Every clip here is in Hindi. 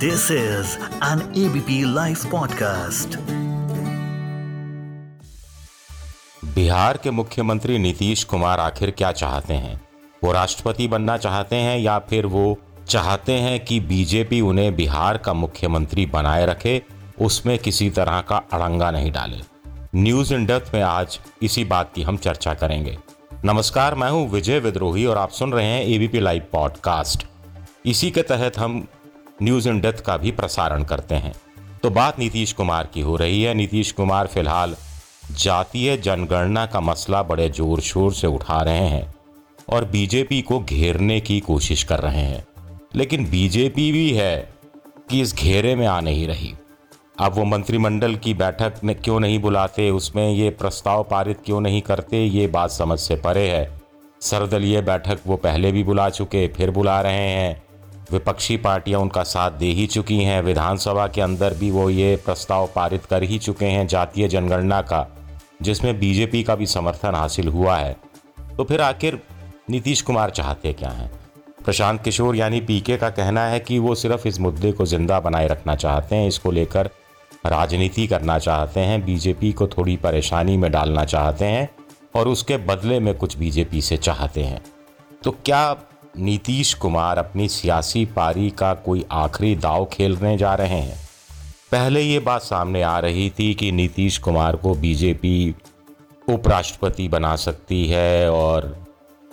This is an ABP Life podcast. Bihar के मुख्यमंत्री नीतीश कुमार आखिर क्या चाहते हैं? वो राष्ट्रपति बनना चाहते हैं या फिर वो चाहते हैं कि बीजेपी उन्हें बिहार का मुख्यमंत्री बनाए रखे, उसमें किसी तरह का अड़ंगा नहीं डाले? न्यूज़ इन डेप्थ में आज इसी बात की हम चर्चा करेंगे। नमस्कार, मैं हूँ विजय विद्रोही और आप सुन रहे हैं एबीपी लाइव पॉडकास्ट इसी के तहत हम न्यूज़ इन डेथ का भी प्रसारण करते हैं। तो बात नीतीश कुमार की हो रही है। नीतीश कुमार फ़िलहाल जातीय जनगणना का मसला बड़े ज़ोर शोर से उठा रहे हैं और बीजेपी को घेरने की कोशिश कर रहे हैं। लेकिन बीजेपी भी है कि इस घेरे में आ नहीं रही। अब वो मंत्रिमंडल की बैठक में क्यों नहीं बुलाते, उसमें ये प्रस्ताव पारित क्यों नहीं करते, ये बात समझ से परे है। सर्वदलीय बैठक वो पहले भी बुला चुके, फिर बुला रहे हैं। विपक्षी पार्टियाँ उनका साथ दे ही चुकी हैं। विधानसभा के अंदर भी वो ये प्रस्ताव पारित कर ही चुके हैं जातीय जनगणना का, जिसमें बीजेपी का भी समर्थन हासिल हुआ है। तो फिर आखिर नीतीश कुमार चाहते क्या हैं? प्रशांत किशोर यानी पीके का कहना है कि वो सिर्फ़ इस मुद्दे को ज़िंदा बनाए रखना चाहते हैं, इसको लेकर राजनीति करना चाहते हैं, बीजेपी को थोड़ी परेशानी में डालना चाहते हैं और उसके बदले में कुछ बीजेपी से चाहते हैं। तो क्या नीतीश कुमार अपनी सियासी पारी का कोई आखिरी दाव खेलने जा रहे हैं। पहले ये बात सामने आ रही थी कि नीतीश कुमार को बीजेपी उपराष्ट्रपति बना सकती है और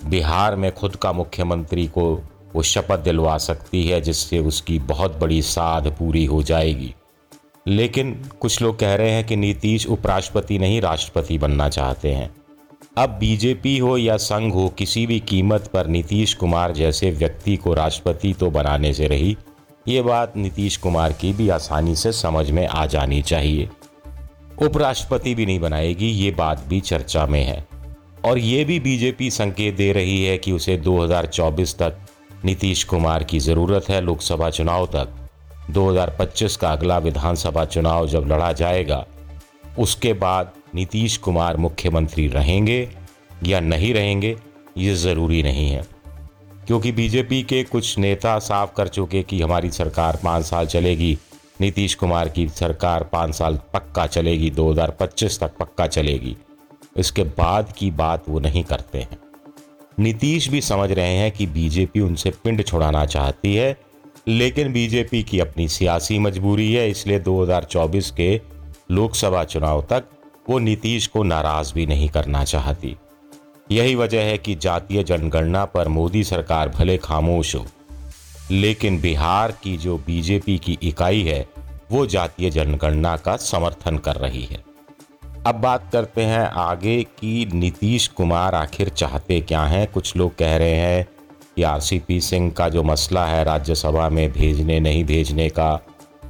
बिहार में खुद का मुख्यमंत्री को वो शपथ दिलवा सकती है, जिससे उसकी बहुत बड़ी साध पूरी हो जाएगी। लेकिन कुछ लोग कह रहे हैं कि नीतीश उपराष्ट्रपति नहीं, राष्ट्रपति बनना चाहते हैं। अब बीजेपी हो या संघ हो, किसी भी कीमत पर नीतीश कुमार जैसे व्यक्ति को राष्ट्रपति तो बनाने से रही, ये बात नीतीश कुमार की भी आसानी से समझ में आ जानी चाहिए। उपराष्ट्रपति भी नहीं बनाएगी, ये बात भी चर्चा में है। और ये भी बीजेपी संकेत दे रही है कि उसे 2024 तक नीतीश कुमार की ज़रूरत है लोकसभा चुनाव तक। 2025 का अगला विधानसभा चुनाव जब लड़ा जाएगा, उसके बाद नीतीश कुमार मुख्यमंत्री रहेंगे या नहीं रहेंगे, ये ज़रूरी नहीं है। क्योंकि बीजेपी के कुछ नेता साफ़ कर चुके कि हमारी सरकार पाँच साल चलेगी, नीतीश कुमार की सरकार पाँच साल पक्का चलेगी 2025 तक पक्का चलेगी। इसके बाद की बात वो नहीं करते हैं। नीतीश भी समझ रहे हैं कि बीजेपी उनसे पिंड छुड़ाना चाहती है, लेकिन बीजेपी की अपनी सियासी मजबूरी है, इसलिए 2024 के लोकसभा चुनाव तक वो नीतीश को नाराज़ भी नहीं करना चाहती। यही वजह है कि जातीय जनगणना पर मोदी सरकार भले खामोश हो, लेकिन बिहार की जो बीजेपी की इकाई है, वो जातीय जनगणना का समर्थन कर रही है। अब बात करते हैं आगे कि नीतीश कुमार आखिर चाहते क्या हैं। कुछ लोग कह रहे हैं कि आरसीपी सिंह का जो मसला है राज्यसभा में भेजने नहीं भेजने का,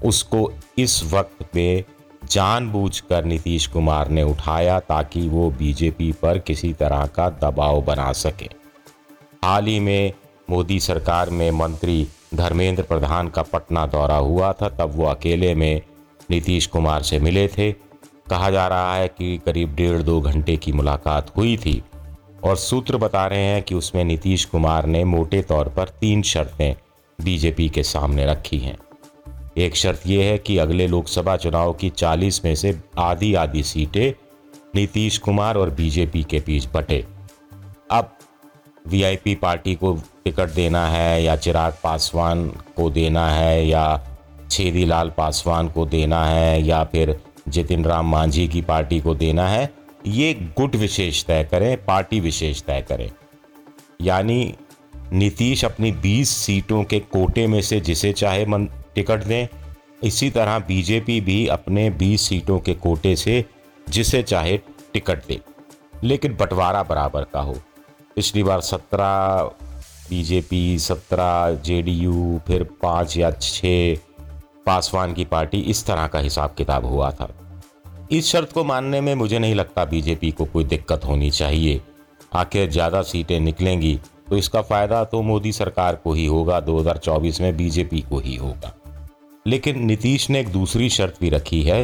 उसको इस वक्त पे जानबूझकर नीतीश कुमार ने उठाया ताकि वो बीजेपी पर किसी तरह का दबाव बना सके। हाल ही में मोदी सरकार में मंत्री धर्मेंद्र प्रधान का पटना दौरा हुआ था, तब वो अकेले में नीतीश कुमार से मिले थे। कहा जा रहा है कि करीब डेढ़ दो घंटे की मुलाकात हुई थी और सूत्र बता रहे हैं कि उसमें नीतीश कुमार ने मोटे तौर पर तीन शर्तें बीजेपी के सामने रखी हैं। एक शर्त यह है कि अगले लोकसभा चुनाव की 40 में से आधी आधी सीटें नीतीश कुमार और बीजेपी के बीच बटे। अब वीआईपी पार्टी को टिकट देना है या चिराग पासवान को देना है या छेदी लाल पासवान को देना है या फिर जितिन राम मांझी की पार्टी को देना है, ये गुट विशेष तय करें, पार्टी विशेष तय करें। यानी नीतीश अपनी 20 सीटों के कोटे में से जिसे चाहे टिकट दें। इसी तरह बीजेपी भी अपने 20 सीटों के कोटे से जिसे चाहे टिकट दे। लेकिन बंटवारा बराबर का हो। पिछली बार सत्रह, बीजेपी सत्रह, जेडीयू, फिर पाँच या छः पासवान की पार्टी, इस तरह का हिसाब किताब हुआ था। इस शर्त को मानने में मुझे नहीं लगता बीजेपी को कोई दिक्कत होनी चाहिए। आखिर ज़्यादा सीटें निकलेंगी तो इसका फ़ायदा तो मोदी सरकार को ही होगा 2024 में बीजेपी को ही होगा। लेकिन नीतीश ने एक दूसरी शर्त भी रखी है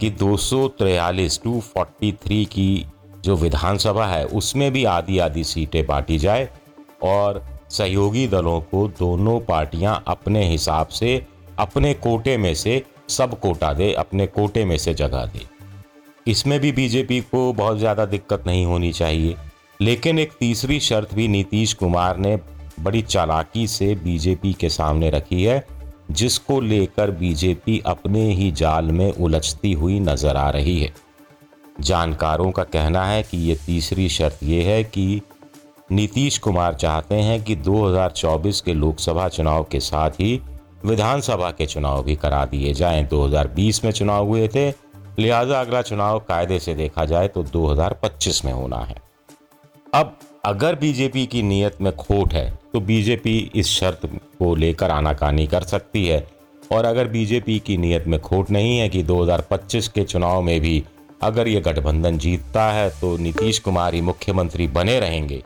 कि दो सौ टू फोर्टी थ्री की जो विधानसभा है, उसमें भी आधी आधी सीटें बांटी जाए और सहयोगी दलों को दोनों पार्टियाँ अपने हिसाब से, अपने कोटे में से सब कोटा दे, अपने कोटे में से जगह दे। इसमें भी बीजेपी को बहुत ज़्यादा दिक्कत नहीं होनी चाहिए। लेकिन एक तीसरी शर्त भी नीतीश कुमार ने बड़ी चालाकी से बीजेपी के सामने रखी है। जिसको लेकर बीजेपी अपने ही जाल में उलझती हुई नज़र आ रही है। जानकारों का कहना है कि ये तीसरी शर्त ये है कि नीतीश कुमार चाहते हैं कि 2024 के लोकसभा चुनाव के साथ ही विधानसभा के चुनाव भी करा दिए जाएँ। 2020 में चुनाव हुए थे, लिहाजा अगला चुनाव कायदे से देखा जाए तो 2025 में होना है। अब अगर बीजेपी की नीयत में खोट है तो बीजेपी इस शर्त को लेकर आनाकानी कर सकती है। और अगर बीजेपी की नीयत में खोट नहीं है कि 2025 के चुनाव में भी अगर ये गठबंधन जीतता है तो नीतीश कुमार ही मुख्यमंत्री बने रहेंगे।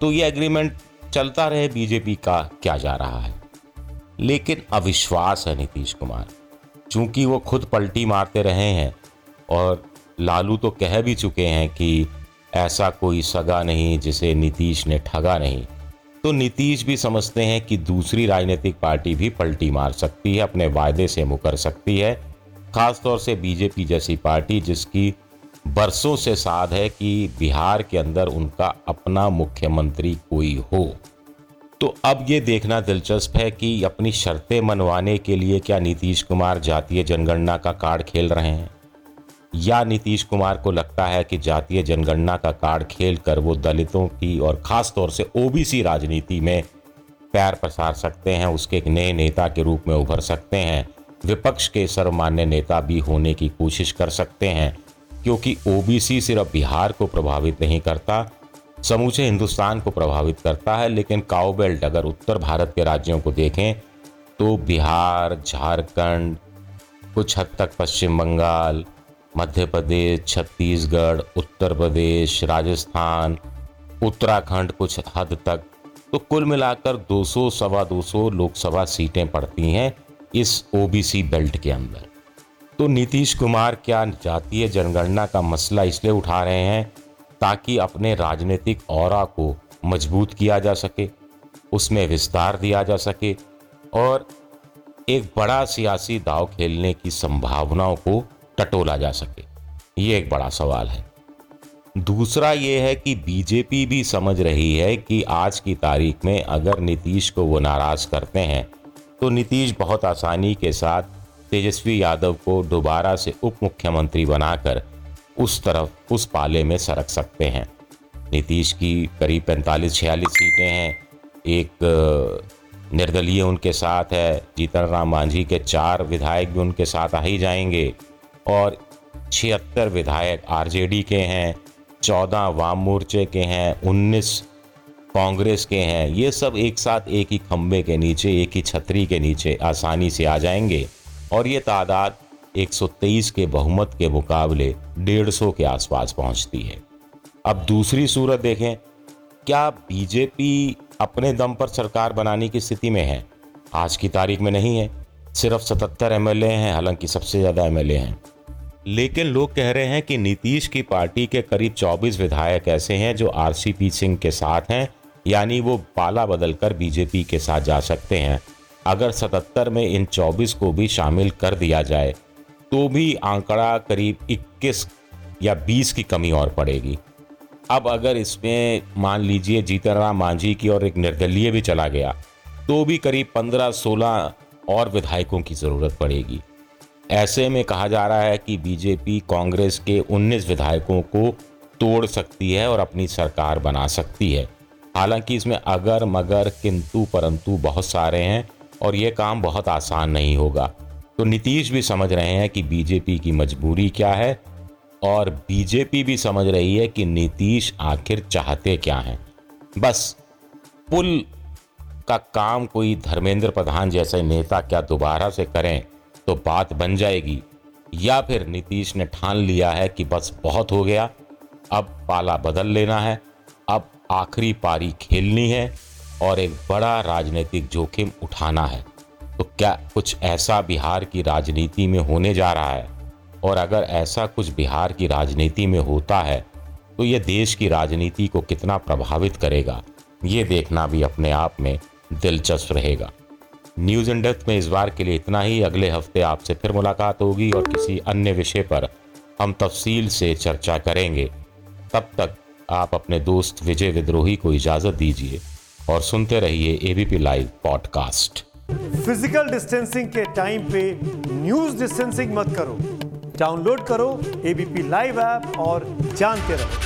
तो ये एग्रीमेंट चलता रहे बीजेपी का क्या जा रहा है? लेकिन अविश्वास है नीतीश कुमार। चूँकि वो खुद पलटी मारते रहे हैं, और लालू तो कह भी चुके हैं कि ऐसा कोई सगा नहीं जिसे नीतीश ने ठगा नहीं। तो नीतीश भी समझते हैं कि दूसरी राजनीतिक पार्टी भी पलटी मार सकती है, अपने वायदे से मुकर सकती है। खासतौर से बीजेपी जैसी पार्टी जिसकी बरसों से साध है कि बिहार के अंदर उनका अपना मुख्यमंत्री कोई हो। तो अब ये देखना दिलचस्प है कि अपनी शर्तें मनवाने के लिए क्या नीतीश कुमार जातीय जनगणना का कार्ड खेल रहे हैं। या नीतीश कुमार को लगता है कि जातीय जनगणना का कार्ड खेल कर वो दलितों की और ख़ास तौर से ओबीसी राजनीति में पैर पसार सकते हैं, उसके एक नए नेता के रूप में उभर सकते हैं। विपक्ष के सर्वमान्य नेता भी होने की कोशिश कर सकते हैं, क्योंकि ओबीसी सिर्फ़ बिहार को प्रभावित नहीं करता, समूचे हिंदुस्तान को प्रभावित करता है, लेकिन काउबेल्ट अगर उत्तर भारत के राज्यों को देखें तो बिहार, झारखंड, कुछ हद तक पश्चिम बंगाल मध्य प्रदेश, छत्तीसगढ़, उत्तर प्रदेश, राजस्थान, उत्तराखंड कुछ हद तक। तो कुल मिलाकर 200 सवा 200 लोकसभा सीटें पड़ती हैं इस ओबीसी बेल्ट के अंदर। तो नीतीश कुमार क्या जातीय जनगणना का मसला इसलिए उठा रहे हैं ताकि अपने राजनीतिक और को मज़बूत किया जा सके, उसमें विस्तार दिया जा सके और एक बड़ा सियासी दाव खेलने की संभावनाओं को टटोला जा सके। ये एक बड़ा सवाल है। दूसरा ये है कि बीजेपी भी समझ रही है कि आज की तारीख में अगर नीतीश को वो नाराज़ करते हैं तो नीतीश बहुत आसानी के साथ तेजस्वी यादव को दोबारा से उप मुख्यमंत्री बनाकर उस तरफ़, उस पाले में सरक सकते हैं। नीतीश की करीब पैंतालीस, छियालीस सीटें हैं। एक निर्दलीय उनके साथ है। जीतन राम मांझी के चार विधायक भी उनके साथ आ ही जाएँगे। और छिहत्तर विधायक आरजेडी के हैं, चौदह वाम मोर्चे के हैं, उन्नीस कांग्रेस के हैं। ये सब एक साथ एक ही खंभे के नीचे, एक ही छतरी के नीचे आसानी से आ जाएँगे। और ये तादाद 123 के बहुमत के मुकाबले 150 के आसपास पहुँचती है। अब दूसरी सूरत देखें, क्या बीजेपी अपने दम पर सरकार बनाने की स्थिति में है? आज की तारीख में नहीं है। सिर्फ़ 77 एमएलए हैं, हालाँकि सबसे ज़्यादा एमएलए हैं। लेकिन लोग कह रहे हैं कि नीतीश की पार्टी के करीब 24 विधायक ऐसे हैं जो आरसीपी सिंह के साथ हैं, यानी वो पाला बदलकर बीजेपी के साथ जा सकते हैं। अगर 77 में इन 24 को भी शामिल कर दिया जाए तो भी आंकड़ा करीब 21 या 20 की कमी और पड़ेगी। अब अगर इसमें मान लीजिए जीतन राम मांझी की और एक निर्दलीय भी चला गया तो भी करीब 15-16 और विधायकों की ज़रूरत पड़ेगी। ऐसे में कहा जा रहा है कि बीजेपी कांग्रेस के 19 विधायकों को तोड़ सकती है और अपनी सरकार बना सकती है। हालाँकि इसमें अगर मगर, किंतु, परंतु बहुत सारे हैं और ये काम बहुत आसान नहीं होगा। तो नीतीश भी समझ रहे हैं कि बीजेपी की मजबूरी क्या है और बीजेपी भी समझ रही है कि नीतीश आखिर चाहते क्या हैं। बस, पुल का काम कोई धर्मेंद्र प्रधान जैसे नेता क्या दोबारा से करें? तो बात बन जाएगी। या फिर नीतीश ने ठान लिया है कि बस बहुत हो गया। अब पाला बदल लेना है। अब आखिरी पारी खेलनी है और एक बड़ा राजनीतिक जोखिम उठाना है। तो क्या कुछ ऐसा बिहार की राजनीति में होने जा रहा है? और अगर ऐसा कुछ बिहार की राजनीति में होता है तो ये देश की राजनीति को कितना प्रभावित करेगा? ये देखना भी अपने आप में दिलचस्प रहेगा। न्यूज़ इन डेप्थ में इस बार के लिए इतना ही। अगले हफ़्ते आपसे फिर मुलाकात होगी और किसी अन्य विषय पर हम तफसील से चर्चा करेंगे। तब तक आप अपने दोस्त विजय विद्रोही को इजाज़त दीजिए और सुनते रहिए ABP live podcast physical distancing के टाइम पे न्यूज़ डिस्टेंसिंग मत करो। डाउनलोड करो एबीपी लाइव ऐप और जानते रहो।